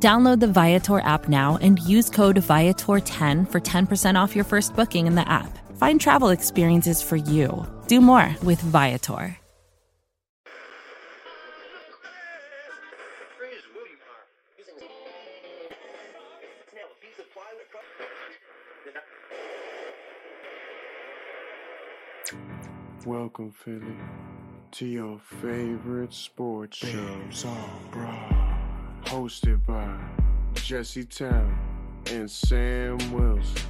Download the Viator app now and use code Viator10 for 10% off your first booking in the app. Find travel experiences for you. Do more with Viator. Welcome, Philly, to your favorite sports show, on Broad, hosted by Jesse Town and Sam Wilson.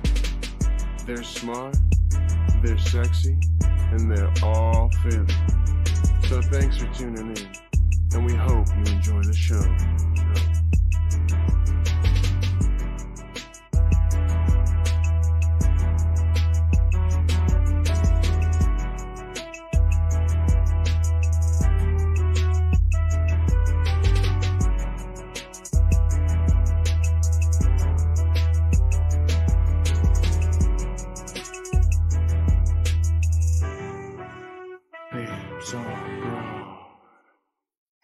They're smart, they're sexy, and they're all Philly. So thanks for tuning in, and we hope you enjoy the show.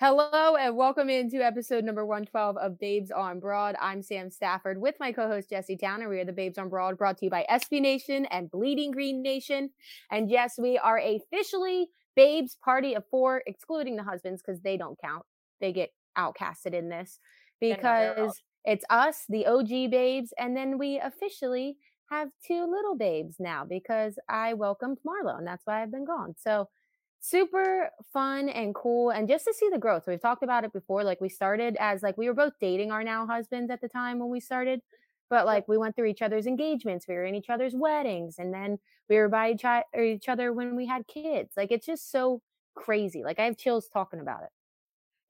Hello and welcome into episode number 112 of Babes on Broad. I'm Sam Stafford with my co-host Jesse Towner. We are the Babes on Broad brought to you by SB Nation and Bleeding Green Nation. And yes, we are officially Babes Party of Four, excluding the husbands because they don't count. They get outcasted in this And now they're because it's us, the OG babes, and then we officially have two little babes now because I welcomed Marlo and that's why I've been gone. So super fun and cool and just to see the growth. We've talked about it before like we started as like we were both dating our now husbands at the time when we started but like we went through each other's engagements we were in each other's weddings and then we were by each, each other when we had kids. Like it's just so crazy. Like i have chills talking about it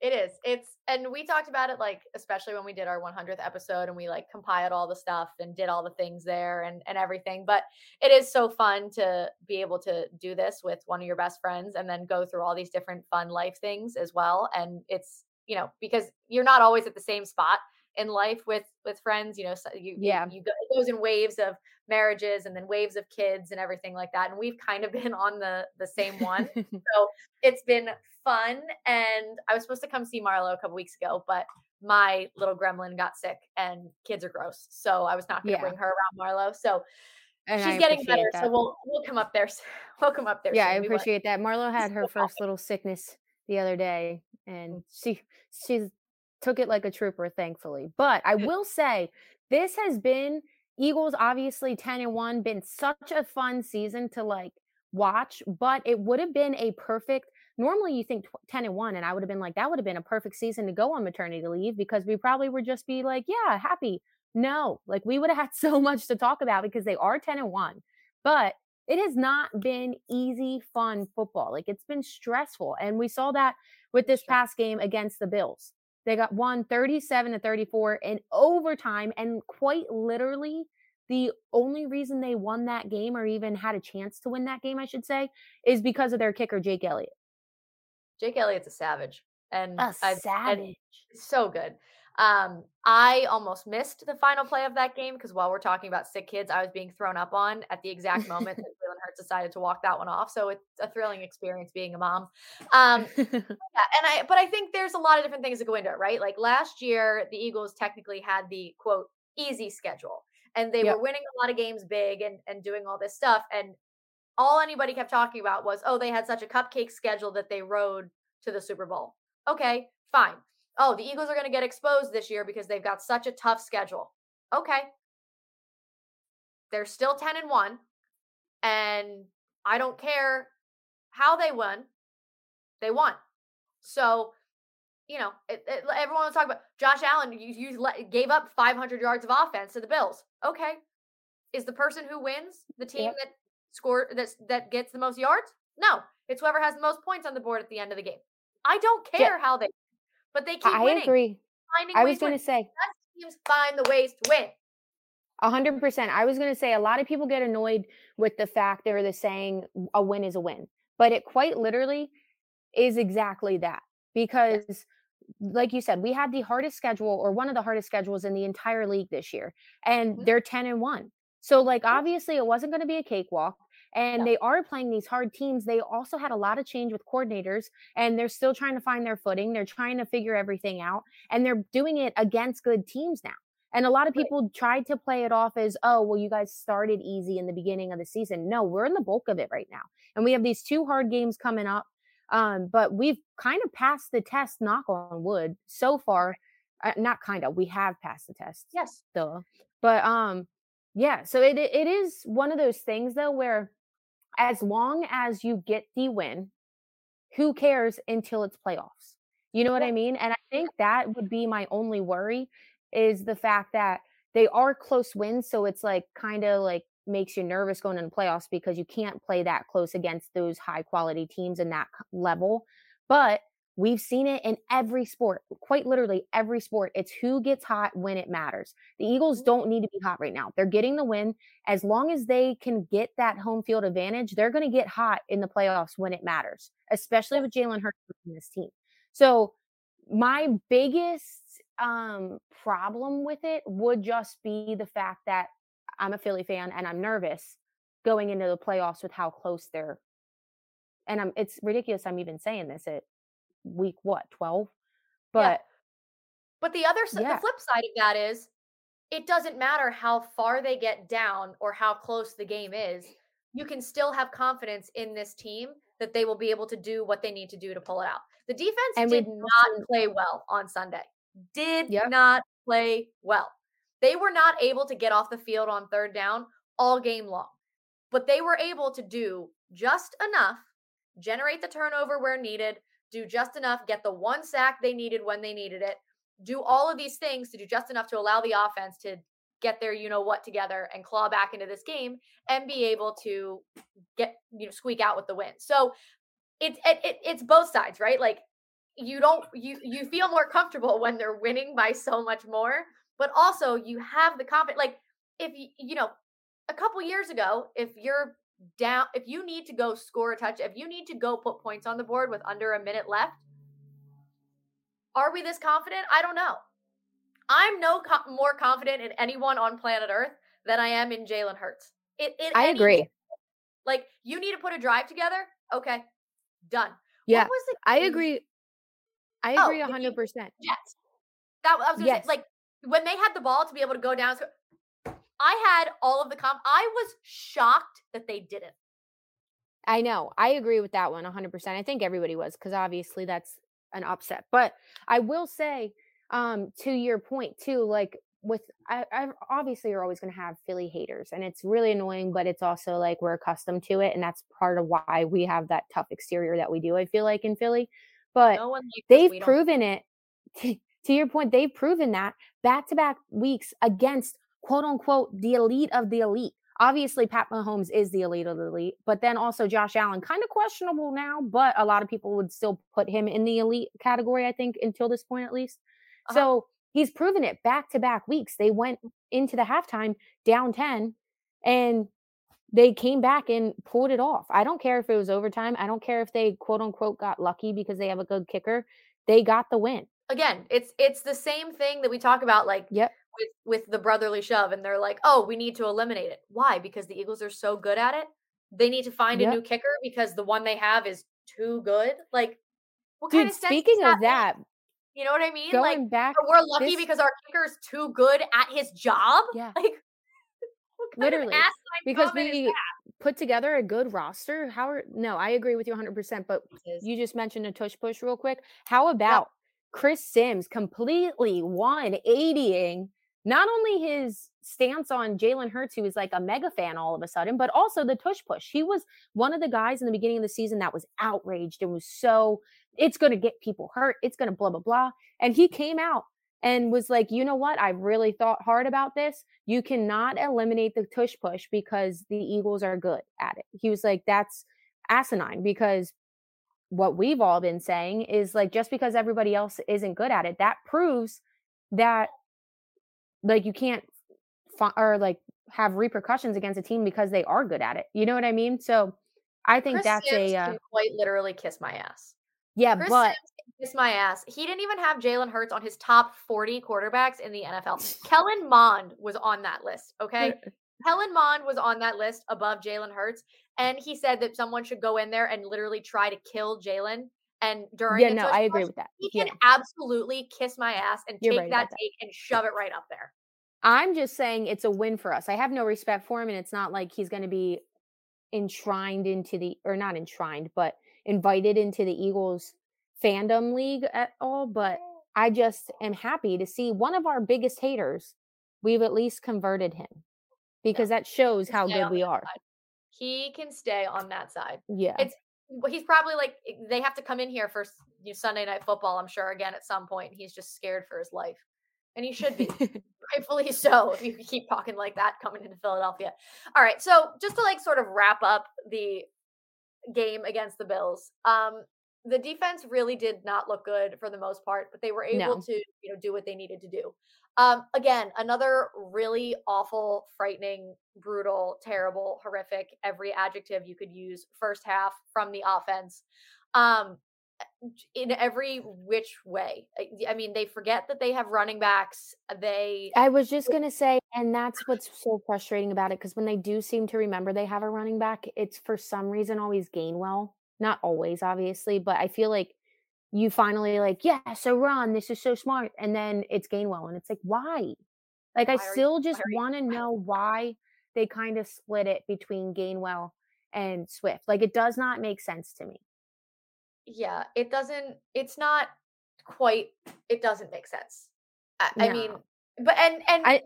It is. It's and we talked about it like especially when we did our 100th episode and we like compiled all the stuff and did all the things there and and everything. But it is so fun to be able to do this with one of your best friends and then go through all these different fun life things as well. And it's you know because you're not always at the same spot in life with with friends. You know, so you you- Yeah. you go, it goes in waves of marriages and then waves of kids and everything like that. And we've kind of been on the the same one. So it's been fun. And I was supposed to come see Marlo a couple weeks ago, but my little gremlin got sick and kids are gross. So I was not going to Yeah. bring her around Marlo. So And she's I getting better. that. So we'll we'll come up there. We'll come up there. yeah, I soon. Want- appreciate that. Marlo had her first little sickness the other day, and she she took it like a trooper, thankfully. But I will say, this has been Eagles obviously ten and one, been such a fun season to like watch. But it would have been a perfect. Normally, you think ten and one, and I would have been like, that would have been a perfect season to go on maternity leave because we probably would just be like, yeah, happy. No, like we would have had so much to talk about because they are ten and one, but it has not been easy, fun football. Like it's been stressful. And we saw that with this past game against the Bills. They got won 37 to 34 in overtime. And quite literally, the only reason they won that game or even had a chance to win that game, I should say, is because of their kicker, Jake Elliott. Jake Elliott's a savage, and A I- and savage. so good. Um, I almost missed the final play of that game because while we're talking about sick kids, I was being thrown up on at the exact moment that Jalen Hurts decided to walk that one off. So it's a thrilling experience being a mom. Um, Yeah, and I but I think there's a lot of different things that go into it, right? Like last year, the Eagles technically had the quote easy schedule, and they Yep. were winning a lot of games big and and doing all this stuff. And all anybody kept talking about was, oh, they had such a cupcake schedule that they rode to the Super Bowl. Okay, fine. Oh, the Eagles are going to get exposed this year because they've got such a tough schedule. Okay. They're still 10 and 1 and I don't care how they won. They won. So, you know, it, it, everyone was talking about Josh Allen. You, you let, gave up 500 yards of offense to the Bills. Okay, is the person who wins the team Yep. that score that that gets the most yards? No, it's whoever has the most points on the board at the end of the game. I don't Yeah. care how they, but they keep I winning. agree. Finding I was going to say, Best teams find the ways to win. A hundred percent. I was gonna say a lot of people get annoyed with the fact they're the saying a win is a win, but it quite literally is exactly that because like you said, we had the hardest schedule or one of the hardest schedules in the entire league this year, and Mhm. they're 10 and 1. So, like, obviously, it wasn't going to be a cakewalk. And No. they are playing these hard teams. They also had a lot of change with coordinators, and they're still trying to find their footing. They're trying to figure everything out, and they're doing it against good teams now. And a lot of Right. people tried to play it off as, oh, well, you guys started easy in the beginning of the season. No, we're in the bulk of it right now. And we have these two hard games coming up. Um, but we've kind of passed the test, knock on wood, so far. Uh, not kind of, we have passed the test Yes. though. But um, yeah. So it it is one of those things though where, as long as you get the win, who cares until it's playoffs? You know what I mean? And I think that would be my only worry is the fact that they are close wins. So it's like kind of like makes you nervous going into playoffs because you can't play that close against those high quality teams in that level. But we've seen it in every sport, quite literally every sport. It's who gets hot when it matters. The Eagles Mhm. don't need to be hot right now. They're getting the win. As long as they can get that home field advantage, they're going to get hot in the playoffs when it matters, especially with Jalen Hurts in this team. So my biggest um problem with it would just be the fact that I'm a Philly fan and I'm nervous going into the playoffs with how close they're and I'm it's ridiculous I'm even saying this at week what 12 but But the other Yeah. the flip side of that is it doesn't matter how far they get down or how close the game is. You can still have confidence in this team that they will be able to do what they need to do to pull it out. The defense And did not play well on Sunday. Did Yep. not play well. They were not able to get off the field on third down all game long. But they were able to do just enough, generate the turnover where needed, do just enough, get the one sack they needed when they needed it, do all of these things to do just enough to allow the offense to get their you know what together and claw back into this game and be able to get you know squeak out with the win. So it's it, it, it's both sides, right? Like you don't you you feel more comfortable when they're winning by so much more, but also you have the confidence. Like if you you know a couple years ago, if you're down, if you need to go score a touch, if you need to go put points on the board with under a minute left, are we this confident? I don't know. I'm no co- more confident in anyone on planet Earth than I am in Jalen Hurts. It, it I agree Like you need to put a drive together. Okay, done. yeah What was the I agree I Oh, agree the 100% Jets. That I was gonna Yes. say, like when they had the ball to be able to go down. I had all of the comp. I was shocked that they didn't. I know. I agree with that one 100%. I think everybody was because obviously that's an upset. But I will say, um, to your point too, like with I, I obviously you're always going to have Philly haters, and it's really annoying. But it's also like we're accustomed to it, and that's part of why we have that tough exterior that we do. I feel like in Philly, but No one likes us, they've we don't- proven it. To your point, they've proven that back to back weeks against quote unquote the elite of the elite. Obviously, Pat Mahomes is the elite of the elite, but then also Josh Allen, kind of questionable now, but a lot of people would still put him in the elite category, I think, until this point at least. Uh-huh. So he's proven it back to back weeks. They went into the halftime down 10 and they came back and pulled it off. I don't care if it was overtime. I don't care if they quote unquote got lucky because they have a good kicker. They got the win. again, it's it's the same thing that we talk about, like Yep. With with the brotherly shove, and they're like, "Oh, we need to eliminate it." Why? Because the Eagles are so good at it. They need to find Yep. a new kicker because the one they have is too good. Like, what kind of speaking of make? that, you know what I mean? going like, back, we're lucky this- because our kicker's too good at his job. yeah, Like, Literally, because we put together a good roster. How are no, I agree with you 100%, but you just mentioned a tush push real quick. How about Chris Simms completely 180ing not only his stance on Jalen Hurts, who is like a mega fan all of a sudden, but also the tush push. He was one of the guys in the beginning of the season that was outraged and was so, it's going to get people hurt. It's going to blah, blah, blah. And he came out and was like, you know what? I really thought hard about this. You cannot eliminate the tush push because the Eagles are good at it. He was like, that's asinine because what we've all been saying is like just because everybody else isn't good at it, that proves that like you can't fi- or like have repercussions against a team because they are good at it. You know what I mean? So I think Chris that's Simms a uh, quite literally kiss my ass. yeah, Chris but Simms kiss my ass. He didn't even have Jalen Hurts on his top 40 quarterbacks in the NFL. Kellen Mond was on that list. Okay. Kellen Mond was on that list above Jalen Hurts. And he said that someone should go in there and literally try to kill Jalen. And during yeah, the no, I agree push, with that. He Yeah. can absolutely kiss my ass and You're take right that about that. and shove it right up there. I'm just saying it's a win for us. I have no respect for him, and it's not like he's going to be enshrined into the or not enshrined, but invited into the Eagles fandom league at all. But I just am happy to see one of our biggest haters. We've at least converted him because that shows how good we are. side. He can stay on that side. Yeah, It's he's probably like they have to come in here for you know, Sunday night football. I'm sure again at some point. He's just scared for his life, and he should be rightfully so. If you keep talking like that coming into Philadelphia. All right, so just to like sort of wrap up the game against the Bills. Um, the defense really did not look good for the most part, but they were able No. to you know do what they needed to do. Um, again, another really awful, frightening, brutal, terrible, horrific, every adjective you could use first half from the offense. Um, in every which way. I- I mean, they forget that they have running backs. They I was just gonna say, and that's what's so frustrating about it because when they do seem to remember they have a running back, it's for some reason always Gainwell. Not always, obviously, but I feel like you finally like, yeah, so ron This is so smart, and then it's Gainwell, and it's like, why? Like, I Why you- still just you- want to know why they kind of split it between Gainwell and Swift. Like, it does not make sense to me. yeah, it doesn't. It's not quite. It doesn't make sense. I, I mean, but and and I-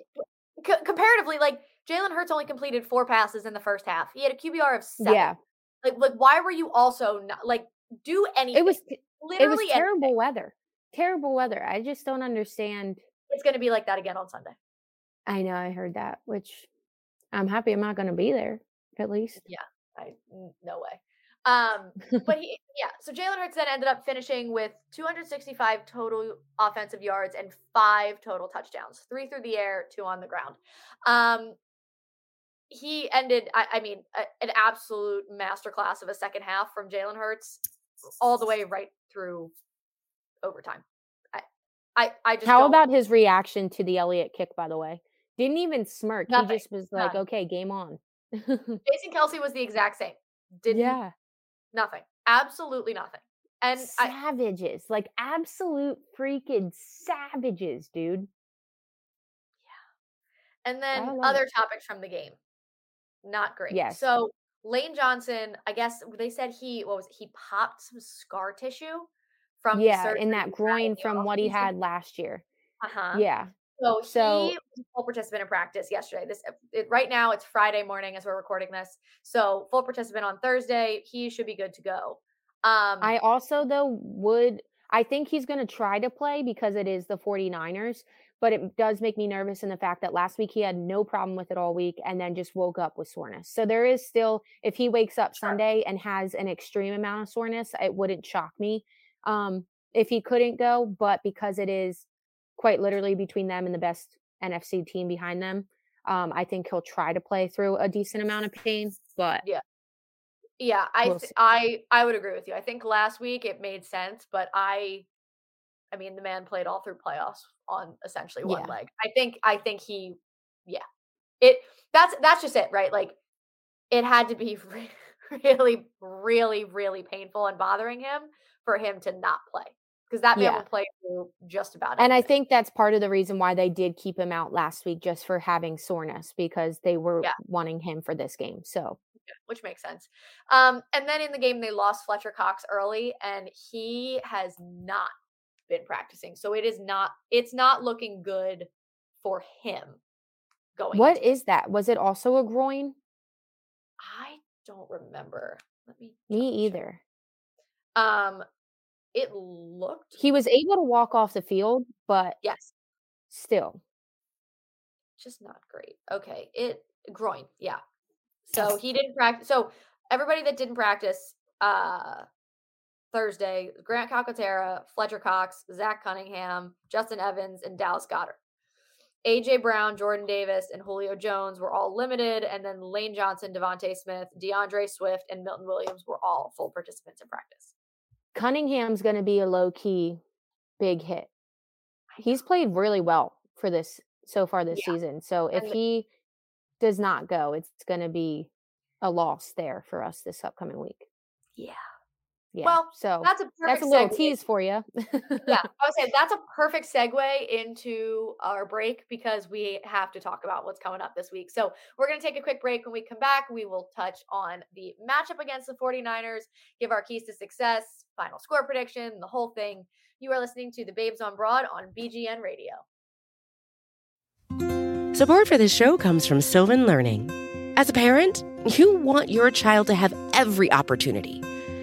c- comparatively, like Jalen Hurts only completed four passes in the first half. He had a QBR of seven. Yeah, Like, like why were you also not like do anything? it was literally it was anything. terrible weather. Terrible weather. I just don't understand. It's going to be like that again on Sunday. I know I heard that, which I'm happy I'm not going to be there at least. I n- no way. Um, but he, yeah. So Jalen Hurts then ended up finishing with 265 total offensive yards and five total touchdowns, three through the air, two on the ground. Um, he ended, I, I mean, a, an absolute masterclass of a second half from Jalen Hurts, all the way right through overtime. I, I, I just How don't- about his reaction to the Elliott kick, by the way? Didn't even smirk. Nothing, He just was like, none. okay, game on. Jason Kelce was the exact same. Didn't yeah. nothing, absolutely nothing. And I, savages. Like absolute freaking savages, dude. Yeah. And then other it. topics from the game. Not great. Yes. So Lane Johnson, I guess they said he what was it, he popped some scar tissue from yeah, in that groin from what he Uh had last year. Uh huh. Yeah. So, So- he was a full participant in practice yesterday. This it, right now it's Friday morning as we're recording this. So full participant on Thursday. He should be good to go. Um, I also though would I think he's going to try to play because it is the 49ers, but it does make me nervous in the fact that last week he had no problem with it all week and then just woke up with soreness. So there is still if he wakes up Sure. Sunday and has an extreme amount of soreness, it wouldn't shock me. Um if he couldn't go, but because it is quite literally between them and the best NFC team behind them, um I think he'll try to play through a decent amount of pain, but Yeah, Yeah, I We'll I I would agree with you. I think last week it made sense, but I I mean the man played all through playoffs on essentially one Yeah. leg. I think I think he yeah. It that's that's just it, right? Like it had to be re- really really really painful and bothering him for him to not play because that man Yeah. will play through just about it. And I think that's part of the reason why they did keep him out last week just for having soreness because they were Yeah. wanting him for this game. So, which makes sense. Um, and then in the game, they lost Fletcher Cox early, and he has not been practicing. So it is not. It's not looking good for him. Going. what into is that? Was it also a groin? I don't remember. Let me. Me either. Um, it looked. He was able to walk off the field, but Yes, still. just not great. Okay, it groin. Yeah. So he didn't practice. So everybody that didn't practice uh Thursday, Grant Calcaterra, Fletcher Cox, Zach Cunningham, Justin Evans, and Dallas Goedert. AJ Brown, Jordan Davis, and Julio Jones were all limited, and then Lane Johnson, DeVonta Smith, D'Andre Swift, and Milton Williams were all full participants in practice. Cunningham's going to be a low key big hit. He's played really well for this so far this yeah. season. So if he does not go, it's going to be a loss there for us this upcoming week. Yeah. Yeah. Well, so that's a that's a little segue. tease for you. yeah, I would say that's a perfect segue into our break because we have to talk about what's coming up this week. So we're going to take a quick break. When we come back, we will touch on the matchup against the 49ers, give our keys to success, final score prediction, the whole thing. You are listening to the Babes on Broad on BGN Radio. Support for this show comes from Sylvan Learning. As a parent, you want your child to have every opportunity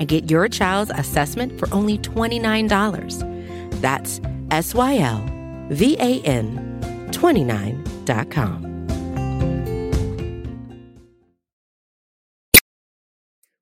and get your child's assessment for only $29. That's S Y L VAN29.com.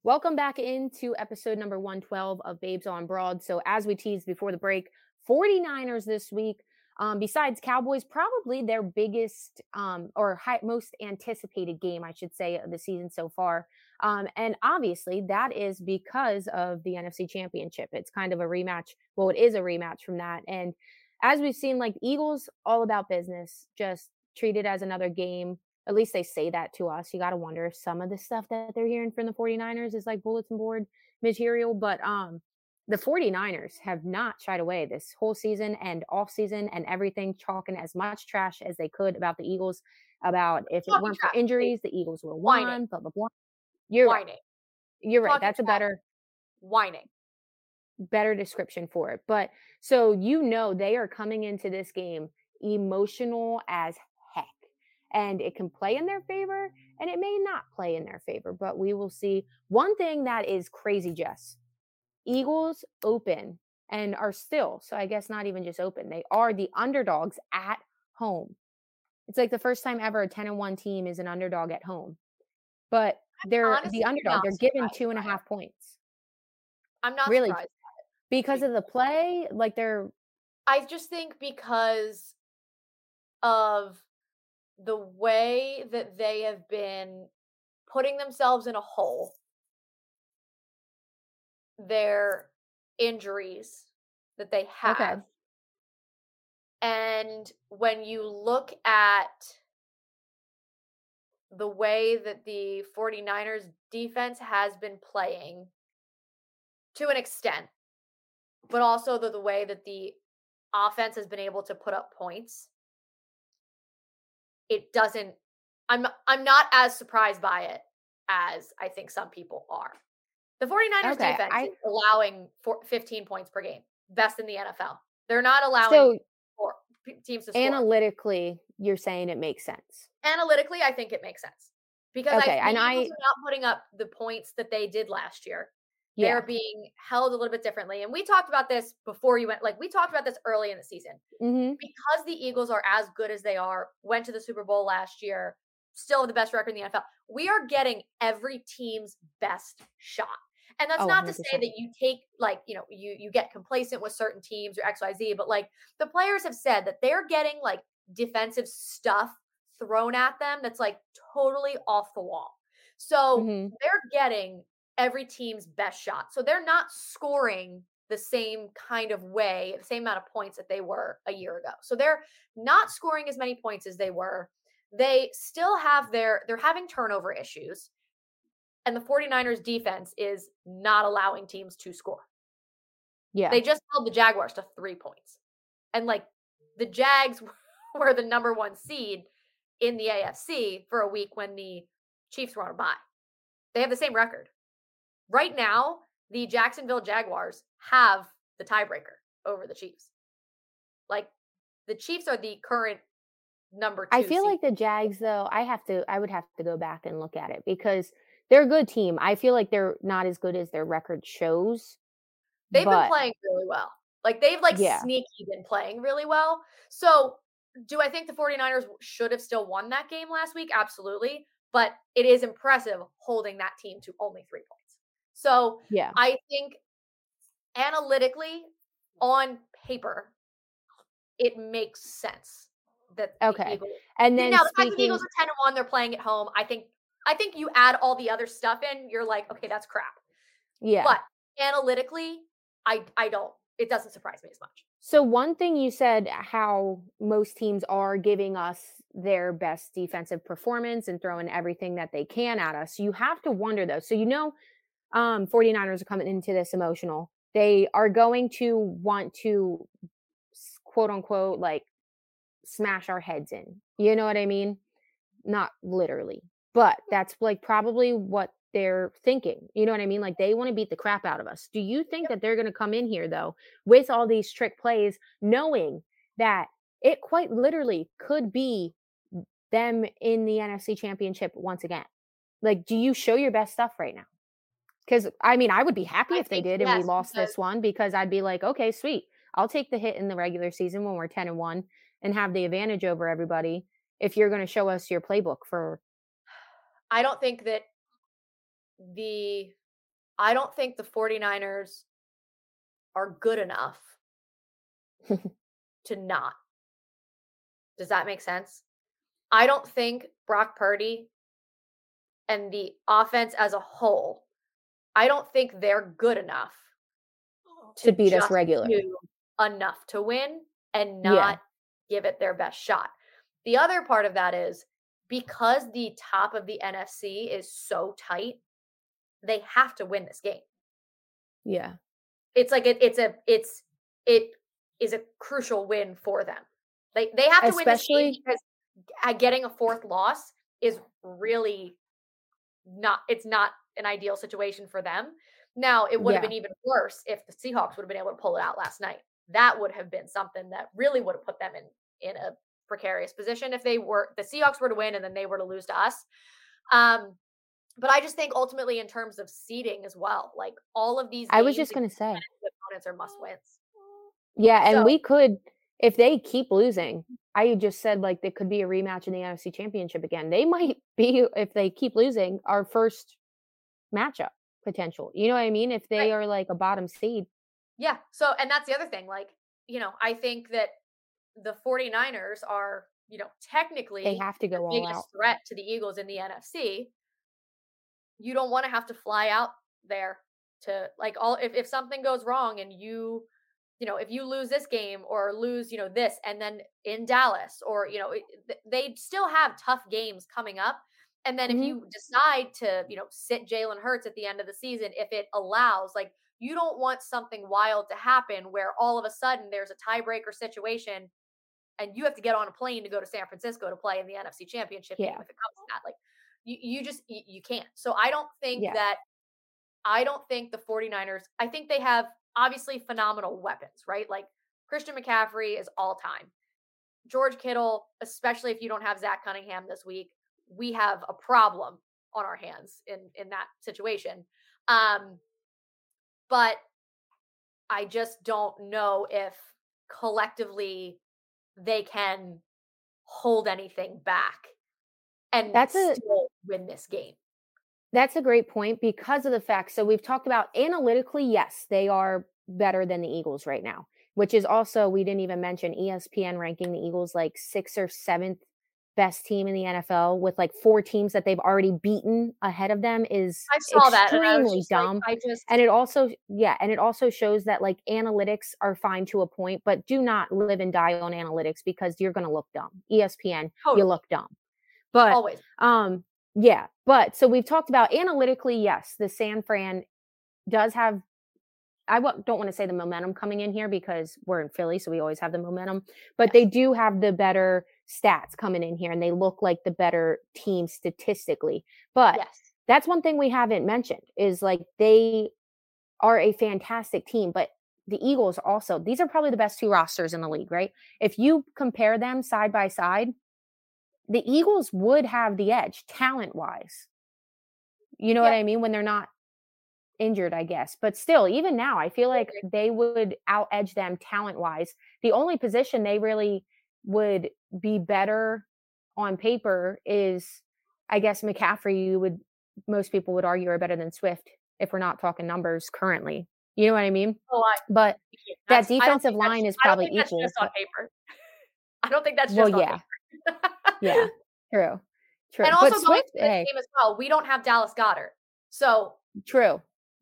Welcome back into episode number 112 of Babes on Broad. So, as we teased before the break, 49ers this week, um, besides Cowboys, probably their biggest um, or high, most anticipated game, I should say, of the season so far. Um, and obviously, that is because of the NFC Championship. It's kind of a rematch. Well, it is a rematch from that. And as we've seen, like Eagles, all about business, just treat it as another game. At least they say that to us. You got to wonder if some of the stuff that they're hearing from the 49ers is like bulletin board material. But um, the 49ers have not shied away this whole season and off season and everything, chalking as much trash as they could about the Eagles, about if it weren't for injuries, the Eagles would have won, blah, blah, blah. You're whining. right. You're right. That's a better whining better description for it. But so you know they are coming into this game emotional as heck. And it can play in their favor and it may not play in their favor, but we will see. One thing that is crazy, Jess. Eagles open and are still, so I guess not even just open. They are the underdogs at home. It's like the first time ever a 10 and 1 team is an underdog at home. But they're the underdog. They're given two and a half points. I'm not really surprised because of the play like they're i just think because of the way that they have been putting themselves in a hole their injuries that they have okay. and when you look at the way that the 49ers defense has been playing to an extent but also the, the way that the offense has been able to put up points. It doesn't i'm i'm not as surprised by it as i think some people are. The 49ers okay, defense I, is allowing four, 15 points per game best in the nfl they're not allowing so four, teams to score. analytically you're saying it makes sense analytically i think it makes sense because okay, I and I are not putting up the points that they did last year yeah. they're being held a little bit differently. And we talked about this before you went, like we talked about this early in the season mm-hmm. because the Eagles are as good as they are, went to the Super Bowl last year, still the best record in the NFL. We are getting every team's best shot. And that's oh, not 100%. to say that you take like, you know, you you get complacent with certain teams or XYZ, but like the players have said that they're getting like defensive stuff thrown at them that's like totally off the wall. So mm-hmm. they're getting every team's best shot. So they're not scoring the same kind of way, the same amount of points that they were a year ago. So they're not scoring as many points as they were. They still have their they're having turnover issues. and the 49ers defense is not allowing teams to score. Yeah. They just held the Jaguars to 3 points. And like the Jags were the number 1 seed in the AFC for a week when the Chiefs were on a bye. They have the same record. Right now, the Jacksonville Jaguars have the tiebreaker over the Chiefs. Like the Chiefs are the current number two. I feel seed. like the Jags though, I have to I would have to go back and look at it because they're a good team. I feel like they're not as good as their record shows. they've but- been playing really well. Like they've like Yeah. sneaky been playing really well. So do I think the 49ers should have still won that game last week? Absolutely. But it is impressive holding that team to only three points. So Yeah. I think analytically, on paper, it makes sense that the Okay. Eagles And then now the fact that the Eagles are 10 and 1, they're playing at home. I think I think you add all the other stuff in, you're like, okay, that's crap. yeah. But analytically, I I don't it doesn't surprise me as much. So one thing you said how most teams are giving us their best defensive performance and throwing everything that they can at us. You have to wonder though. So you know um 49ers are coming into this emotional. They are going to want to quote unquote like smash our heads in. You know what I mean? Not literally. But that's like probably what they're thinking. You know what I mean? Like they want to beat the crap out of us. Do you think that they're going to come in here though with all these trick plays, knowing that it quite literally could be them in the NFC championship once again? Like, do you show your best stuff right now? Because I mean, I would be happy I if they did and we lost because- this one because I'd be like, okay, sweet. I'll take the hit in the regular season when we're 10 and 1 and have the advantage over everybody if you're going to show us your playbook for I don't think that the I don't think the 49ers are good enough to not. Does that make sense? I don't think Brock Purdy and the offense as a whole, I don't think they're good enough to beat us just regular. do enough to win and Yeah. not give it their best shot. The other part of that is because the top of the NFC is so tight, they have to win this game. Yeah. It's like it, it's a it's it is a crucial win for them. They they have to win this game because getting a fourth loss is really not it's not an ideal situation for them. Now, it would have Yeah. been even worse if the Seahawks would have been able to pull it out last night. That would have been something that really would have put them in in a precarious position if they were the Seahawks were to win and then they were to lose to us. Um but I just think ultimately in terms of seeding as well, like all of these I was just going to say. opponents are must wins. Yeah, and So- we could if they keep losing. Mm-hmm. I just said like there could be a rematch in the NFC Championship again. They might be if they keep losing our first matchup potential. You know what I mean? If they Right. are like a bottom seed. Yeah. So, and that's the other thing. Like, you know, I think that the 49ers are, you know, technically They have to go the all biggest out. threat to the Eagles in the NFC. You don't want to have to fly out there to like all if, if something goes wrong and you you know if you lose this game or lose you know this and then in Dallas or you know it- they still have tough games coming up and then Mhm. if you decide to you know sit Jalen Hurts at the end of the season if it allows like you don't want something wild to happen where all of a sudden there's a tiebreaker situation and you have to get on a plane to go to San Francisco to play in the NFC Championship game Yeah. if it comes to that. Like you, you just you, you can't. So I don't think Yeah. that I don't think the 49ers, I think they have obviously phenomenal weapons, right? Like Christian McCaffrey is all time. George Kittle, especially if you don't have Zach Cunningham this week, we have a problem on our hands in in that situation. Um but I just don't know if collectively they can hold anything back and That's a- win this game. That's a great point because of the fact. So we've talked about analytically, yes, they are better than the Eagles right now, which is also we didn't even mention ESPN ranking the Eagles like sixth or seventh best team in the NFL with like four teams that they've already beaten ahead of them is I saw that extremely like, dumb. I just and it also yeah and it also shows that like analytics are fine to a point but do not live and die on analytics because you're going to look dumb espn Totally. you look dumb but always um Yeah, but so we've talked about analytically, yes, the San Fran does have I w- don't want to say the momentum coming in here because we're in Philly, so we always have the momentum, but they do have the better stats coming in here and they look like the better team statistically. But Yes. that's one thing we haven't mentioned is like they are a fantastic team, but the Eagles also, these are probably the best two rosters in the league, right? If you compare them side by side, the Eagles would have the edge talent wise. You know what I mean? When they're not injured, I guess. But still, even now, I feel like they would out edge them talent wise. The only position they really would be better on paper is, I guess, McCaffrey. You would, most people would argue, are better than Swift if we're not talking numbers currently. You know what I mean? Oh, I, But I defensive line is I don't probably think that's equal, just on paper. I don't think that's well, just on yeah, paper. yeah, true, true. And also but going Swift, hey, game as well, we don't have Dallas Goedert. So true.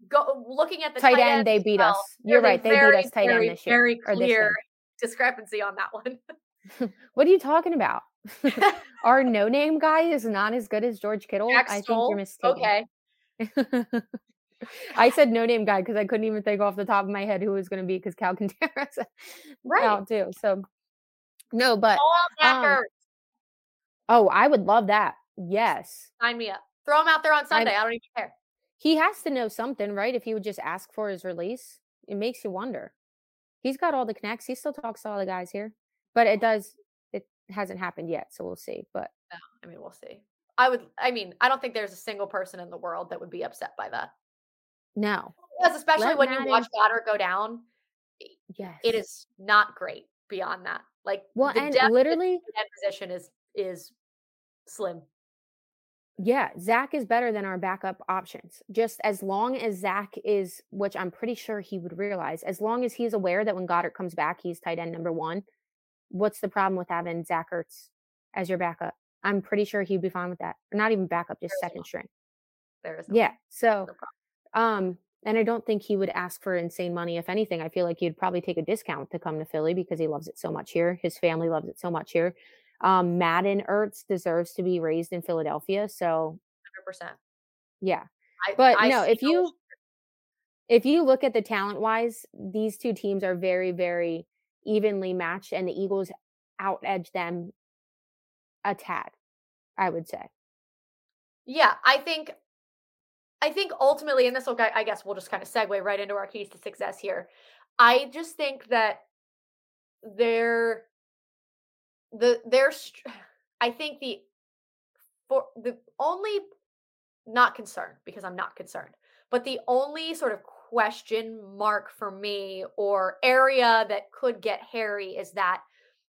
go looking at the Tight tight, end, they beat well, us. You're right, they beat us tight end very, this year, Very clear discrepancy on that one. What are you talking about? Our no name guy is not as good as George Kittle. Jack I think you're mistaken. Okay. I said no name guy because I couldn't even think off the top of my head who it was going to be because Calcaterra Right. out too. So no, but All um. Oh, I would love that. Yes, Sign me up. Throw him out there on Sunday. I don't even care. he has to know something, right? If he would just ask for his release, it makes you wonder. He's got all the connects. He still talks to all the guys here, but it does. It hasn't happened yet, so we'll see. But I mean, we'll see. I would. I mean, I don't think there's a single person in the world that would be upset by that. no, Because especially Let when you watch Goedert go down, yes, it is not great. Beyond that, like Well, and literally, end position is is slim. Yeah, Zach is better than our backup options. Just as long as Zach is, which I'm pretty sure he would realize, as long as he's aware that when Goedert comes back, he's tight end number one. What's the problem with having Zach Ertz as your backup? I'm pretty sure he'd be fine with that. Not even backup, just second one. string. There is Yeah. So, no um, and I don't think he would ask for insane money. If anything, I feel like he'd probably take a discount to come to Philly because he loves it so much here. His family loves it so much here. Um, Madden Ertz deserves to be raised in Philadelphia. So, hundred percent. yeah. I, But I no, if you if you look at the talent wise, these two teams are very, very evenly matched, and the Eagles out edge them a tad, I would say. Yeah, I think I think ultimately, and this will I guess we'll just kind of segue right into our keys to success here. I just think that they're the their I think the for the only not concerned because I'm not concerned, but the only sort of question mark for me or area that could get hairy is that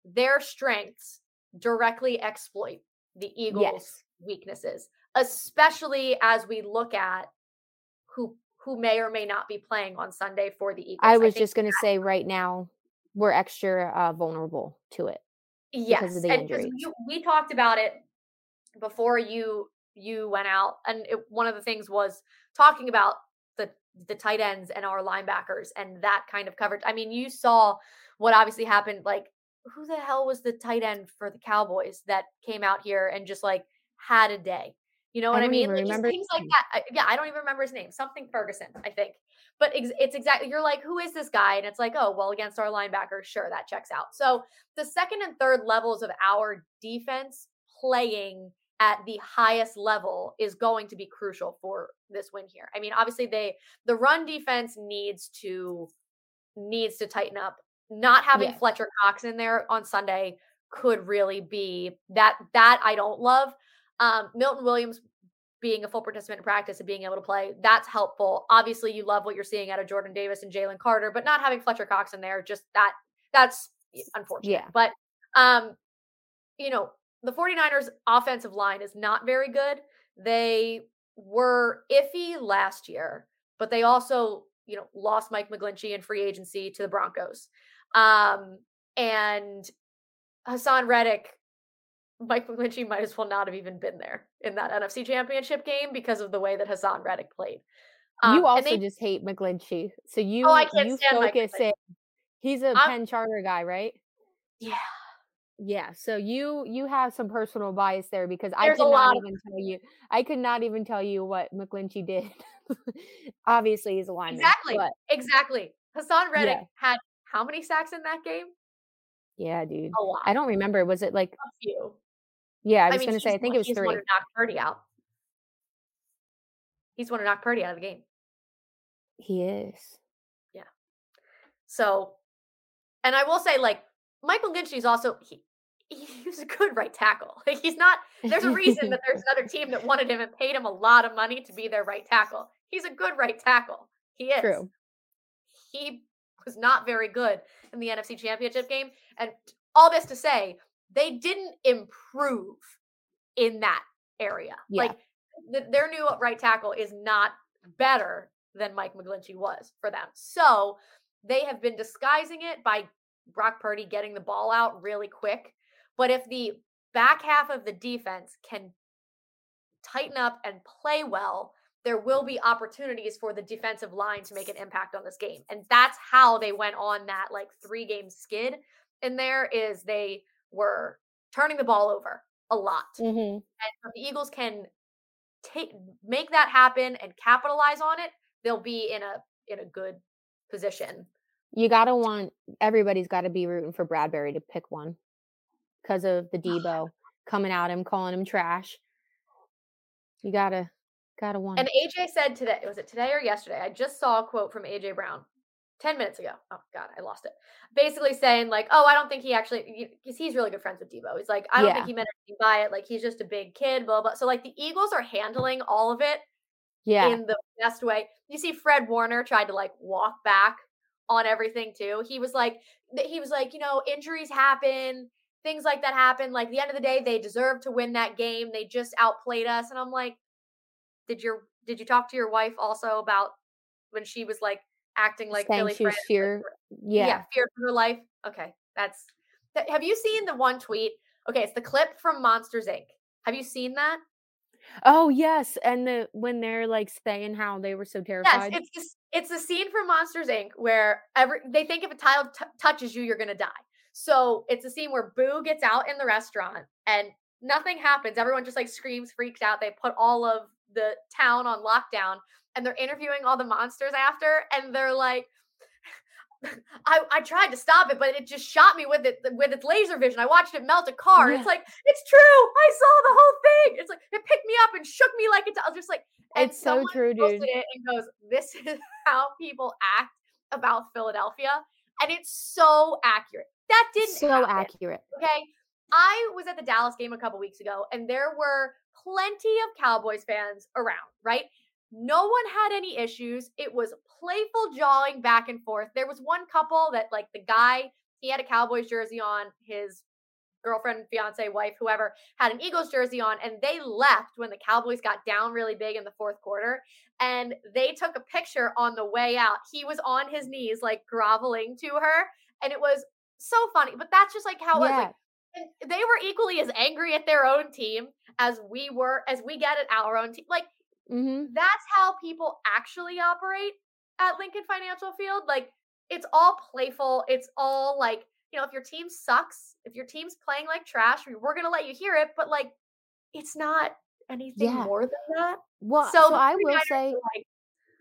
their strengths directly exploit the Eagles' Yes. weaknesses, especially as we look at who who may or may not be playing on Sunday for the Eagles. I was think just going to say right now we're extra uh, vulnerable to it. Yes, and injuries. we, we talked about it before you you went out, and it, one of the things was talking about the the tight ends and our linebackers and that kind of coverage. I mean, you saw what obviously happened. Like, who the hell was the tight end for the Cowboys that came out here and just like had a day? You know I what I, mean? Like, just things like that. I, yeah, I don't even remember his name. Something Ferguson, I think. But ex- it's exactly you're like, who is this guy? And it's like, oh, well, against our linebacker, sure, that checks out. So the second and third levels of our defense playing at the highest level is going to be crucial for this win here. I mean, obviously they the run defense needs to needs to tighten up. Not having Yes. Fletcher Cox in there on Sunday could really be that that I don't love. Um, Milton Williams being a full participant in practice and being able to play, that's helpful. Obviously, you love what you're seeing out of Jordan Davis and Jalen Carter, but not having Fletcher Cox in there, just that that's unfortunate. Yeah. But um, you know, the 49ers offensive line is not very good. They were iffy last year, but they also, you know, lost Mike McGlinchey in free agency to the Broncos. Um, and Haason Reddick, Mike McGlinchey might as well not have even been there in that NFC championship game because of the way that Haason Reddick played. Um, you also they- just hate McGlinchey, so you I can't you stand focus in. He's a I'm- Penn Charter guy, right? yeah. Yeah, so you you have some personal bias there because I There's a could lot not of even tell you I could not even tell you what McGlinchey did. Obviously, he's a lineman, Exactly. but Exactly. Haason Reddick yeah, had how many sacks in that game? yeah, dude. A lot. I don't remember. Was it like A few. Yeah, I I was mean, gonna say I think it was he's one to knock Purdy out. He's one to knock Purdy out of the game. He is. Yeah. So, and I will say, like, Mike McGlinchey is also he he's a good right tackle. Like he's not there's a reason that there's another team that wanted him and paid him a lot of money to be their right tackle. He's a good right tackle. He is. True. He was not very good in the NFC Championship game. And all this to say, they didn't improve in that area. Yeah. Like th- their new right tackle is not better than Mike McGlinchey was for them. So they have been disguising it by Brock Purdy getting the ball out really quick. But if the back half of the defense can tighten up and play well, there will be opportunities for the defensive line to make an impact on this game. And that's how they went on that like three game skid in there is they were turning the ball over a lot. hmm And if the Eagles can take make that happen and capitalize on it, they'll be in a in a good position. You gotta want everybody's got to be rooting for Bradberry to pick one because of the Deebo coming at him, calling him trash. You gotta gotta want. And AJ said today, was it today or yesterday? I just saw a quote from AJ Brown 10 minutes ago. Oh, God, I lost it. Basically saying, like, oh, I don't think he actually, because he's really good friends with Deebo. He's like, I don't Yeah. think he meant anything by it. Like, he's just a big kid, blah, blah. So, like, the Eagles are handling all of it yeah, in the best way. You see, Fred Warner tried to, like, walk back on everything, too. He was like, he was like, you know, injuries happen. Things like that happen. Like, the end of the day, they deserve to win that game. They just outplayed us. And I'm like, did your did you talk to your wife also about when she was like acting like saying Philly she was France, like, fear. Yeah. yeah, feared for her life. Okay, that's. That, have you seen the one tweet? Okay, it's the clip from Monsters Inc. Have you seen that? Oh yes, and the when they're like saying how they were so terrified. Yes, it's this, it's a scene from Monsters Inc. where every they think if a child t- touches you, you're gonna die. So it's a scene where Boo gets out in the restaurant and nothing happens. Everyone just like screams, freaks out. They put all of the town on lockdown and they're interviewing all the monsters after, and they're like. I, I tried to stop it, but it just shot me with it with its laser vision. I watched it melt a car. Yeah. It's like it's true. I saw the whole thing. It's like it picked me up and shook me like it's. I was just like, It's so true, dude. it and goes, "This is how people act about Philadelphia," and it's so accurate. That didn't so happen, accurate. Okay, I was at the Dallas game a couple weeks ago, and there were plenty of Cowboys fans around. Right, no one had any issues. It was playful jawing back and forth. There was one couple that, like, the guy he had a Cowboys jersey on. His girlfriend, fiance, wife, whoever had an Eagles jersey on, and they left when the Cowboys got down really big in the fourth quarter. And they took a picture on the way out. He was on his knees, like groveling to her, and it was so funny. But that's just like how it was. Like, they were equally as angry at their own team as we were, as we get at our own team. Like hmm that's how people actually operate at Lincoln Financial Field. Like it's all playful. It's all like, you know, if your team sucks, if your team's playing like trash, we- we're going to let you hear it, but like it's not anything Yeah. more than that. Well, So so, I will say, like,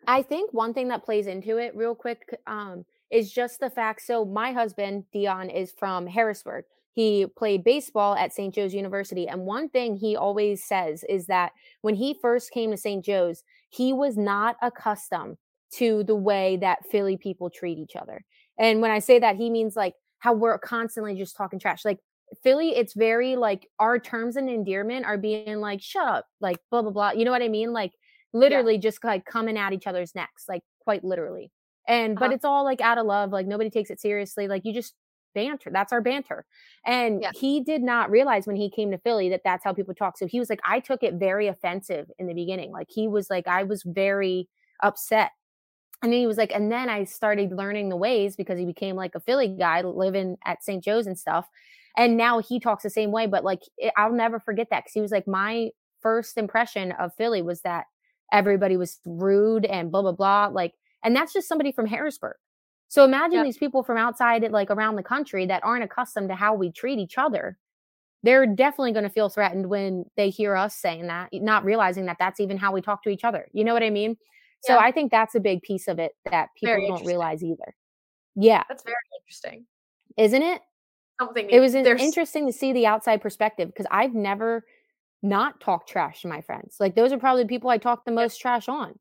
I think one thing that plays into it, real quick, um, is just the fact. So my husband Dion is from Harrisburg. He played baseball at St. Joe's University, and one thing he always says is that when he first came to St. Joe's, he was not accustomed to the way that Philly people treat each other. And when I say that, he means like how we're constantly just talking trash. Like Philly, it's very like our terms and endearment are being like, shut up, like blah, blah, blah. You know what I mean? Like literally just like coming at each other's necks, like quite literally. And but Uh-huh. it's all like out of love, like nobody takes it seriously. Like you just banter. That's our banter. And Yeah. he did not realize when he came to Philly that that's how people talk. So he was like, I took it very offensive in the beginning. Like he was like, I was very upset. And then he was like, and then I started learning the ways because he became like a Philly guy living at St. Joe's and stuff. And now he talks the same way, but like it, I'll never forget that because he was like, my first impression of Philly was that everybody was rude and blah blah blah. Like, and that's just somebody from Harrisburg. So imagine Yep. these people from outside, like around the country, that aren't accustomed to how we treat each other. They're definitely going to feel threatened when they hear us saying that, not realizing that that's even how we talk to each other. You know what I mean? So Yeah. I think that's a big piece of it that people don't realize either. Yeah, That's very interesting. isn't it? Something It was there's- interesting to see the outside perspective because I've never not talked trash to my friends. Like those are probably the people I talk the most trash on.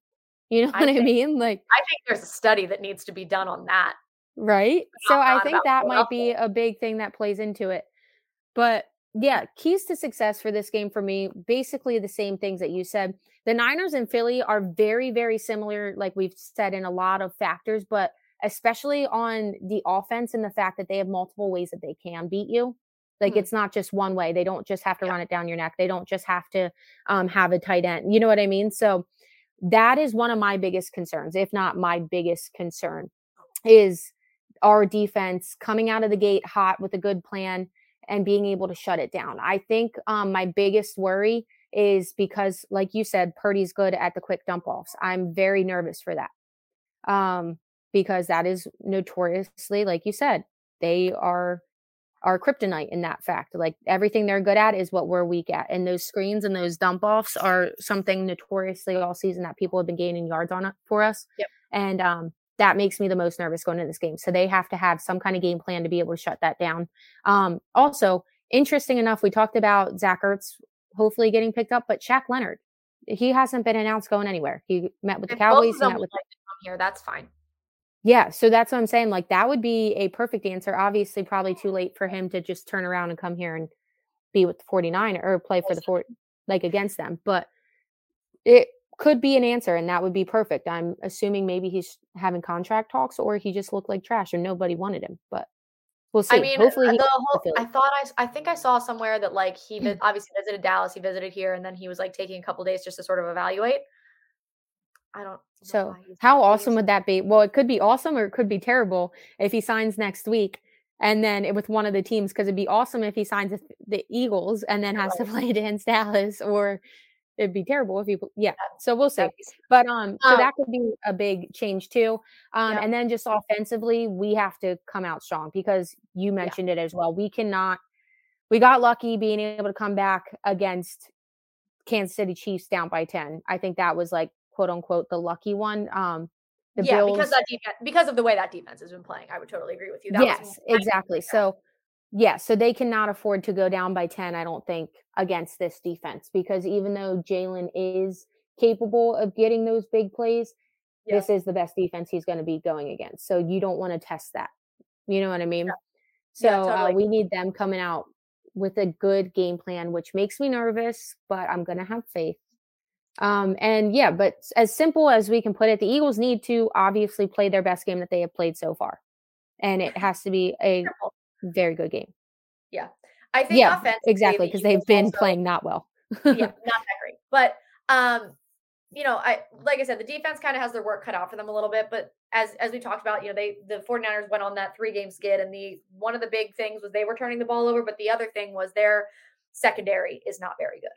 You know I what I think- mean? Like I think there's a study that needs to be done on that. right? So I think that might be a big thing that plays into it. But yeah, keys to success for this game for me, basically the same things that you said. The Niners and Philly are very, very similar, like we've said in a lot of factors, but especially on the offense and the fact that they have multiple ways that they can beat you. Like Mhm. it's not just one way. They don't just have to Yeah. run it down your neck. They don't just have to um, have a tight end. You know what I mean? So that is one of my biggest concerns, if not my biggest concern, is our defense coming out of the gate hot with a good plan and being able to shut it down. I think um, my biggest worry is because, like you said, Purdy's good at the quick dump offs. I'm very nervous for that um, because that is notoriously, like you said, they are our kryptonite in that fact. Like everything they're good at is what we're weak at. And those screens and those dump offs are something notoriously all season that people have been gaining yards on for us. Yep. And um, that makes me the most nervous going into this game. So they have to have some kind of game plan to be able to shut that down. Um, also, interesting enough, we talked about Zach Ertz hopefully getting picked up, but Shaq Leonard, he hasn't been announced going anywhere. He met with the If both Cowboys. of He them met with like to come here, that's fine. Yeah, so that's what I'm saying. Like that would be a perfect answer. Obviously, probably too late for him to just turn around and come here and be with the 49 or play for the four like against them. But it could be an answer and that would be perfect. I'm assuming maybe he's having contract talks or he just looked like trash and nobody wanted him. But we'll see. I mean, Hopefully uh, he the whole. I thought I, I think I saw somewhere that like he vi- obviously visited Dallas, he visited here, and then he was like taking a couple days just to sort of evaluate. I don't. So how awesome would that be? Well, it could be awesome or it could be terrible if he signs next week and then it- with one of the teams because it'd be awesome if he signs the Eagles and then has to play against Dallas or it'd be terrible if he yeah. So we'll see. But um so Um, that could be a big change too. Um Yeah. and then just offensively, we have to come out strong because you mentioned it as well. We cannot we got lucky being able to come back against Kansas City Chiefs down by 10. I think that was like quote unquote the lucky one. Um the yeah, Bills because that defense, because of the way that defense has been playing, I would totally agree with you. That Yes, exactly. So yeah, so they cannot afford to go down by 10, I don't think, against this defense because even though Jalen is capable of getting those big plays, Yeah. this is the best defense he's going to be going against. So you don't want to test that. You know what I mean? So Yeah, uh, we need them coming out with a good game plan, which makes me nervous, but I'm going to have faith. Um, and yeah, but as simple as we can put it, the Eagles need to obviously play their best game that they have played so far. And it has to be a very good game. Yeah, I think Yeah, exactly, the because they've been also- playing not well. yeah, not that great. But um, you know, I like I said, the defense kind of has their work cut out for them a little bit. But as as we talked about, you know, they the 49ers went on that three game skid, and the one of the big things was they were turning the ball over, but the other thing was their secondary is not very good.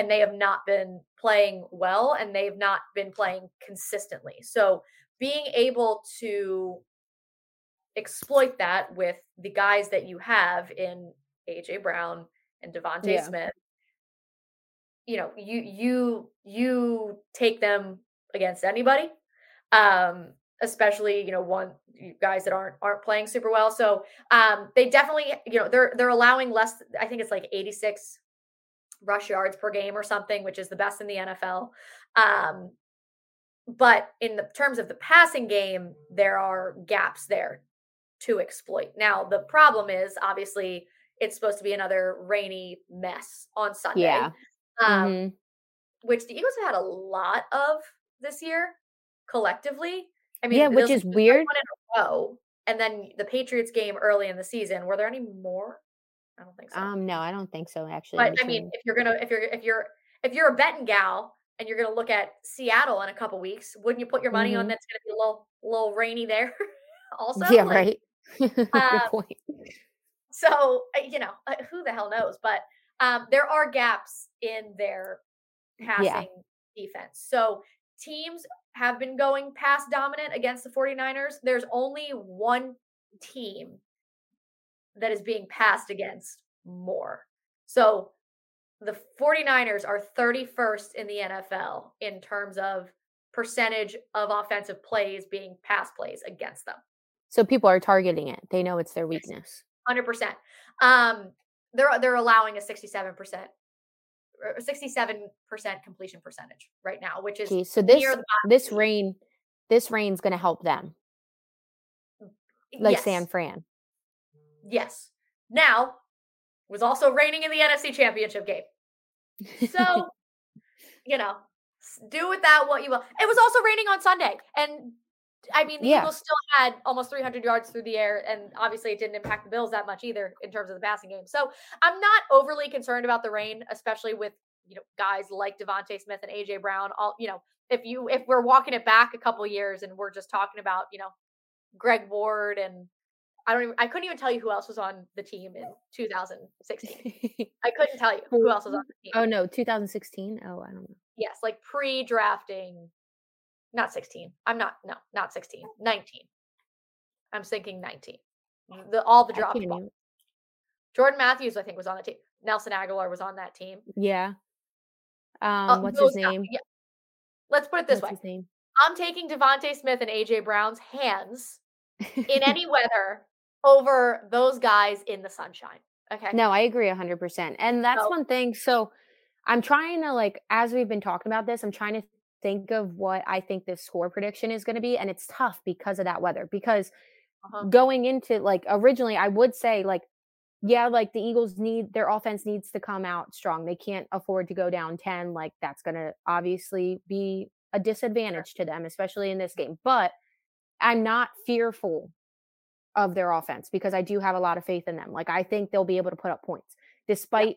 And they have not been playing well and they've not been playing consistently. So being able to exploit that with the guys that you have in AJ Brown and DeVonta Yeah. Smith, you know, you you you take them against anybody. Um, especially, you know, one you guys that aren't aren't playing super well. So um they definitely, you know, they're they're allowing less, I think it's like 86 rush yards per game or something, which is the best in the NFL. Um, but in the terms of the passing game, there are gaps there to exploit. Now, the problem is obviously it's supposed to be another rainy mess on Sunday. Yeah. Um, Mhm. which the Eagles have had a lot of this year collectively. I mean, Yeah, which is weird. One in a row, and then the Patriots game early in the season. Were there any more? I don't think so. Um, no, I don't think so. Actually, but I mean, if you're gonna, if you're, if you're, if you're a betting gal and you're gonna look at Seattle in a couple weeks, wouldn't you put your money on Mhm. that's gonna be a little, little rainy there? also, yeah, Like, right. Good um, point. so uh, you know, uh, who the hell knows? But um, there are gaps in their passing defense. So teams have been going pass dominant against the 49ers, there's only one team that is being passed against more. So the 49ers are 31st in the NFL in terms of percentage of offensive plays being pass plays against them. So people are targeting it. They know it's their weakness. 100%. Um they're they're allowing a 67% 67% completion percentage right now, which is okay, so this this rain this rain's going to help them. Like yes. San Fran. Yes. Now, was also raining in the NFC Championship game. So, you know, do with that what you will. It was also raining on Sunday. And I mean, the yeah. Eagles still had almost 300 yards through the air, and obviously it didn't impact the Bills that much either in terms of the passing game. So I'm not overly concerned about the rain, especially with you know guys like DeVonta Smith and AJ Brown. All you know, if you if we're walking it back a couple years and we're just talking about you know Greg Ward and I don't even I couldn't even tell you who else was on the team in 2016. I couldn't tell you who else was on the team. Oh no, 2016. Oh, I don't know. Yes, like pre-drafting not 16. I'm not no, not 16. 19. I'm thinking 19. The all the drop Jordan Matthews, I think, was on the team. Nelson Agholor was on that team. Yeah. Um, oh, what's his name? Yeah. Let's put it this what's way. I'm taking DeVonta Smith and AJ Brown's hands in any weather over those guys in the sunshine. Okay. No, I agree 100%. And that's so, one thing. So I'm trying to, like, as we've been talking about this, I'm trying to think of what I think the score prediction is going to be. And it's tough because of that weather. Because uh-huh. going into, like, originally, I would say, like, yeah, like the Eagles need their offense needs to come out strong. They can't afford to go down 10. Like, that's going to obviously be a disadvantage to them, especially in this game. But I'm not fearful of their offense because I do have a lot of faith in them. Like I think they'll be able to put up points despite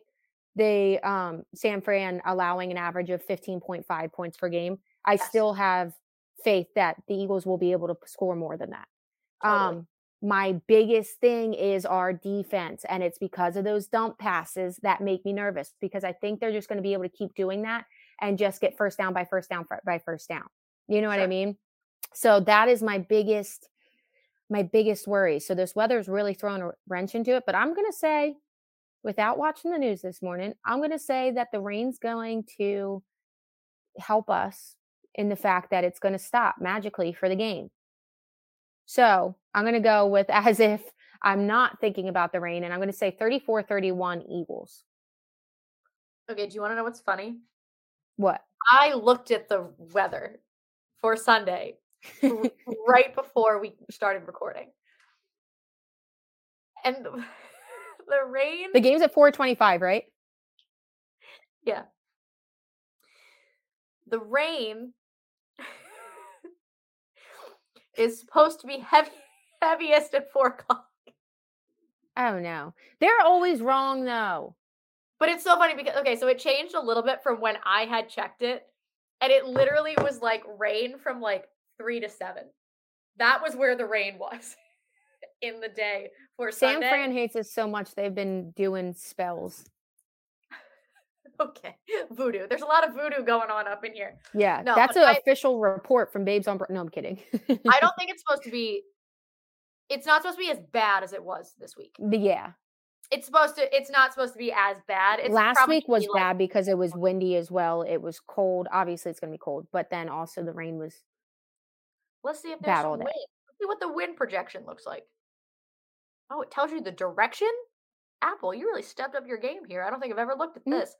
yeah. the um San Fran allowing an average of 15.5 points per game. I yes. still have faith that the Eagles will be able to score more than that. Totally. Um my biggest thing is our defense and it's because of those dump passes that make me nervous because I think they're just going to be able to keep doing that and just get first down by first down by first down. You know sure. what I mean? So that is my biggest my biggest worry. So this weather's really thrown a wrench into it, but I'm going to say without watching the news this morning, I'm going to say that the rain's going to help us in the fact that it's going to stop magically for the game. So I'm going to go with as if I'm not thinking about the rain, and I'm going to say 34 31 Eagles. Okay, do you want to know what's funny? What? I looked at the weather for Sunday right before we started recording. And the rain. The game's at 425, right? Yeah. The rain is supposed to be heavy heaviest at four o'clock. Oh no. They're always wrong though. But it's so funny because okay, so it changed a little bit from when I had checked it. And it literally was like rain from like three to seven. That was where the rain was in the day for San Sunday. Fran hates us so much they've been doing spells. okay, voodoo. There's a lot of voodoo going on up in here. Yeah, no, that's an official report from Babes on. No, I'm kidding. I don't think it's supposed to be. It's not supposed to be as bad as it was this week. Yeah, it's supposed to. It's not supposed to be as bad. It's Last week was bad like, because it was windy as well. It was cold. Obviously, it's going to be cold, but then also the rain was Let's see if there's some wind. Let's see what the wind projection looks like. Oh, it tells you the direction. Apple, you really stepped up your game here. I don't think I've ever looked at mm-hmm. this.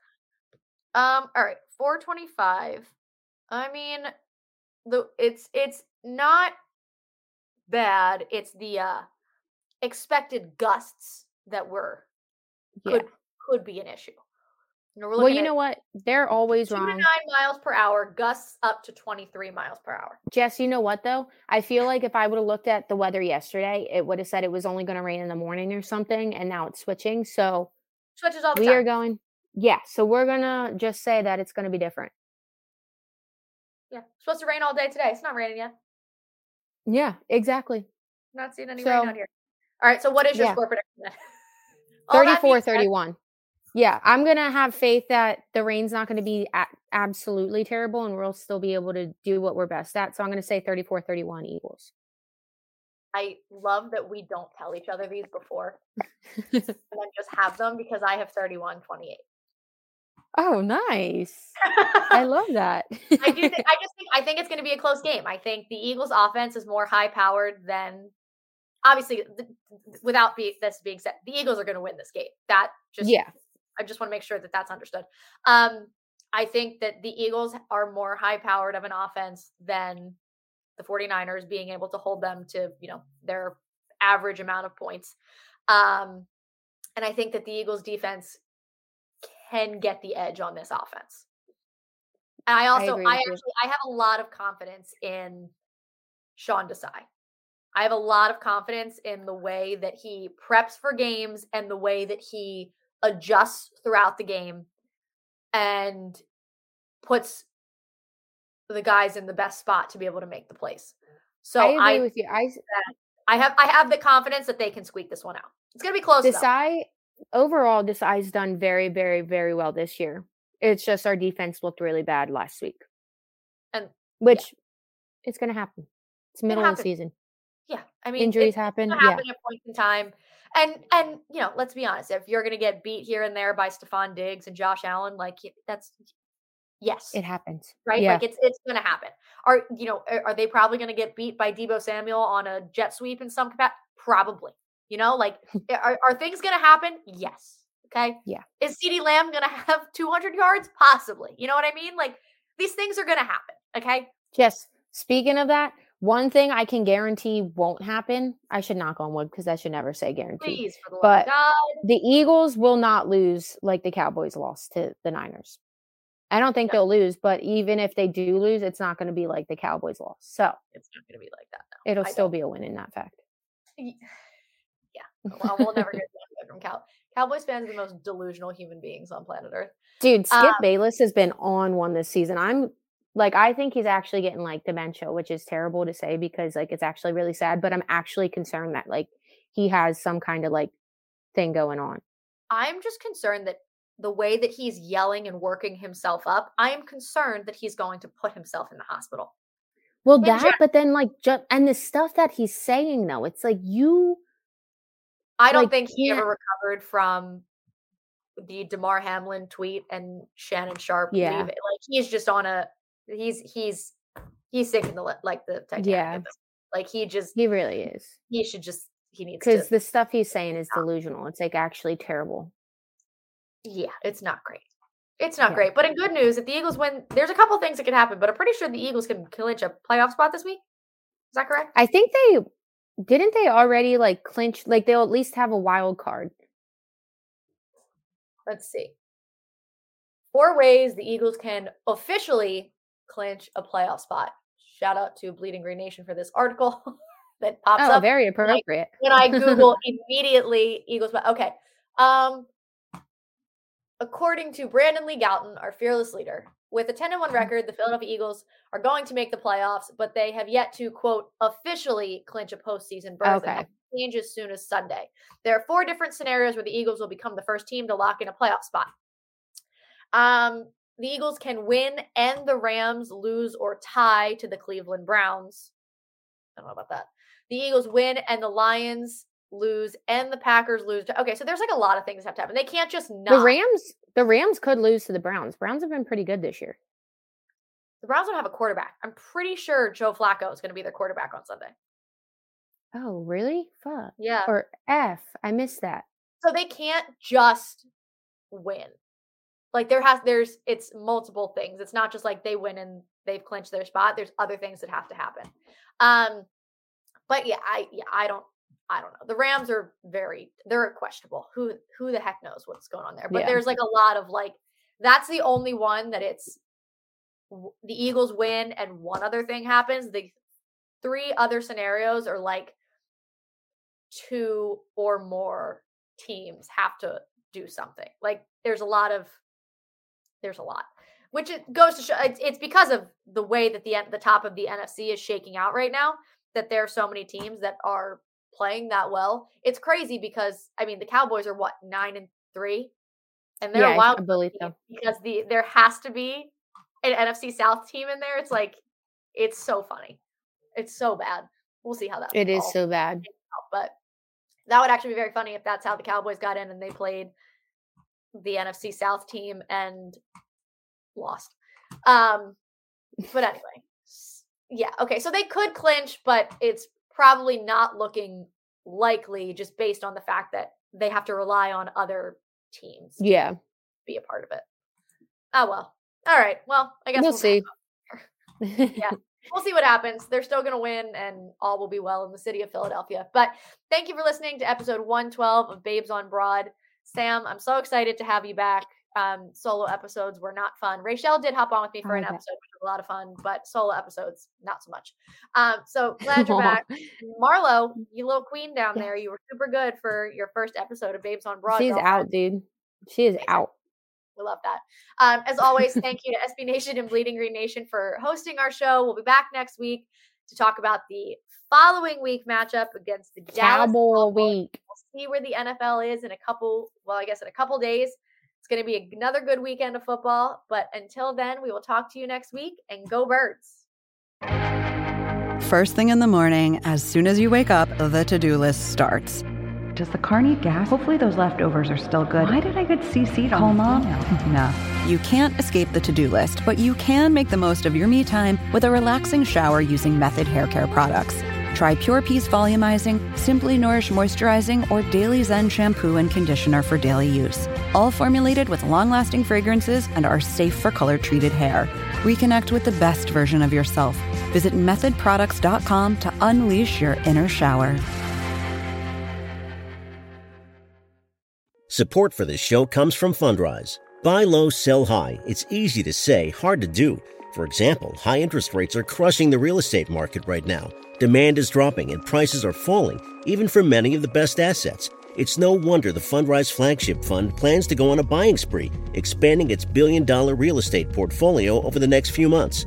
Um, all right, 425. I mean, the it's it's not bad. It's the uh expected gusts that were could could be an issue well, you know what? They're always two wrong. To nine miles per hour, gusts up to 23 miles per hour. Jess, you know what though? I feel like if I would have looked at the weather yesterday, it would have said it was only going to rain in the morning or something, and now it's switching. So switches all the we time. are going. Yeah, so we're gonna just say that it's going to be different. Yeah, it's supposed to rain all day today. It's not raining yet. Yeah, exactly. Not seeing any so, rain out here. All right, so what is your yeah. score prediction then? 34 31. Yeah, I'm gonna have faith that the rain's not going to be a- absolutely terrible, and we'll still be able to do what we're best at. So I'm going to say 34-31 Eagles. I love that we don't tell each other these before and then just have them because I have 31 28. Oh, nice! I love that. I do. Th- I just think I think it's going to be a close game. I think the Eagles' offense is more high powered than obviously. th- without be, this being said, the Eagles are going to win this game. That just yeah, I just want to make sure that that's understood. Um, I think that the Eagles are more high powered of an offense than the 49ers being able to hold them to, you know, their average amount of points. Um, and I think that the Eagles defense can get the edge on this offense. And I also, agree I, with you. actually, I have a lot of confidence in Sean Desai. I have a lot of confidence in the way that he preps for games and the way that he adjusts throughout the game and puts the guys in the best spot to be able to make the plays. So I agree I, with you. I I have I have the confidence that they can squeak this one out. It's gonna be close. though. Desai overall, Desai's done very, very, very well this year. It's just our defense looked really bad last week, And which it's going to happen. It's middle of the season. yeah, I mean Injuries it's happen. gonna Yeah, at points in time. And and you know, let's be honest, if you're gonna get beat here and there by Stefon Diggs and Josh Allen, like that's yes. it happens. right? Yeah. Like it's it's gonna happen. Are you know are, they probably gonna get beat by Deebo Samuel on a jet sweep in some capacity? Probably. You know, like are, are things gonna happen? Yes. Okay. Yeah. Is CeeDee Lamb gonna have 200 yards? Possibly. You know what I mean? Like these things are gonna happen. Okay. Yes. Speaking of that, one thing I can guarantee won't happen. I should knock on wood because I should never say guarantee. Please, for the love But God. The Eagles will not lose like the Cowboys lost to the Niners. I don't think Yeah. they'll lose, but even if they do lose, it's not going to be like the Cowboys lost. So It's not gonna be like that. No. it'll I still don't. be a win in that fact. Yeah. Well, we'll never get that from Cow. Cowboys fans are the most delusional human beings on planet Earth. Dude, Skip Um, Bayless has been on one this season. I'm like, I think he's actually getting like dementia, which is terrible to say because like it's actually really sad, but I'm actually concerned that like he has some kind of like thing going on. I'm just concerned that the way that he's yelling and working himself up, I am concerned that he's going to put himself in the hospital. Well, In that, gen- but then like, just and the stuff that he's saying though, it's like you, I don't Like, think he can't- ever recovered from the Damar Hamlin tweet and Shannon Sharpe Yeah. leave. Like he's just on a he's he's he's sinking the like the Titanic. Yeah. Like he just he really is. he should just he needs Because the stuff he's saying is delusional. It's like actually terrible. yeah, it's not great. It's not Yeah. great. But in good news, if the Eagles win, there's a couple things that could happen, but I'm pretty sure the Eagles can clinch a playoff spot this week. Is that correct? I think they didn't they already like clinch like they'll at least have a wild card. Let's see. Four ways the Eagles can officially clinch a playoff spot. Shout out to Bleeding Green Nation for this article that pops Oh, up very appropriate. when I Google immediately Eagles. but Okay. Um, according to Brandon Lee Gowton, our fearless leader, with a 10 and 1 record, the Philadelphia Eagles are going to make the playoffs, but they have yet to quote officially clinch a postseason berth. Okay. change as soon as Sunday. There are four different scenarios where the Eagles will become the first team to lock in a playoff spot. Um, the Eagles can win and the Rams lose or tie to the Cleveland Browns. I don't know about that. The Eagles win and the Lions lose and the Packers lose. Okay, so there's like a lot of things that have to happen. They can't just not. The Rams, the Rams could lose to the Browns. Browns have been pretty good this year. The Browns don't have a quarterback. I'm pretty sure Joe Flacco is going to be their quarterback on Sunday. Oh, really? Fuck. Yeah. Or F. I missed that. So they can't just win. Like there has there's it's multiple things. It's not just like they win and they've clinched their spot. There's other things that have to happen. Um but yeah, I yeah, I don't I don't know. The Rams are very they're questionable. Who who the heck knows what's going on there? But Yeah. there's like a lot of like that's the only one that it's the Eagles win and one other thing happens. The three other scenarios are like two or more teams have to do something. Like there's a lot of there's a lot, which it goes to show it's, it's because of the way that the the top of the NFC is shaking out right now that there are so many teams that are playing that well. It's crazy because I mean the Cowboys are what nine and three, and they're Yeah, a wild I believe so. because the there has to be an NFC South team in there. It's like it's so funny. It's so bad. We'll see how that It is so bad. but that would actually be very funny if that's how the Cowboys got in and they played the NFC South team and lost. Um, but anyway, yeah, okay. So they could clinch, but it's probably not looking likely just based on the fact that they have to rely on other teams to Yeah. be a part of it. Oh well. All right. Well, I guess We'll wrap see. yeah we'll see what happens. They're still going to win, and all will be well in the city of Philadelphia. But thank you for listening to episode 112 of Babes on Broad. Sam, I'm so excited to have you back. Um, solo episodes were not fun. Rachel did hop on with me for I an episode, which was a lot of fun, but solo episodes, not so much. Um, so glad you're back. Marlo, you little queen down there, you were super good for your first episode of Babes on Broad. She's out, dude. She is out. We love that. Um, as always, thank you to SB Nation and Bleeding Green Nation for hosting our show. We'll be back next week to talk about the following week matchup against the Dallas Cowboy week. We'll see where the NFL is in a couple, well, I guess in a couple days. It's going to be another good weekend of football. But until then, we will talk to you next week and go birds. First thing in the morning, as soon as you wake up, the to do list starts. Does the car need gas? Hopefully those leftovers are still good. Why did I get CC'd Call on mom? no. You can't escape the to do list, but you can make the most of your me time with a relaxing shower using Method Hair Care products. Try Pure Peace Volumizing, Simply Nourish Moisturizing, or Daily Zen Shampoo and Conditioner for daily use. All formulated with long lasting fragrances and are safe for color treated hair. Reconnect with the best version of yourself. Visit methodproducts.com to unleash your inner shower. Support for this show comes from Fundrise. Buy low, sell high. It's easy to say, hard to do. For example, high interest rates are crushing the real estate market right now. Demand is dropping and prices are falling, even for many of the best assets. It's no wonder the Fundrise Flagship Fund plans to go on a buying spree, expanding its billion dollar real estate portfolio over the next few months.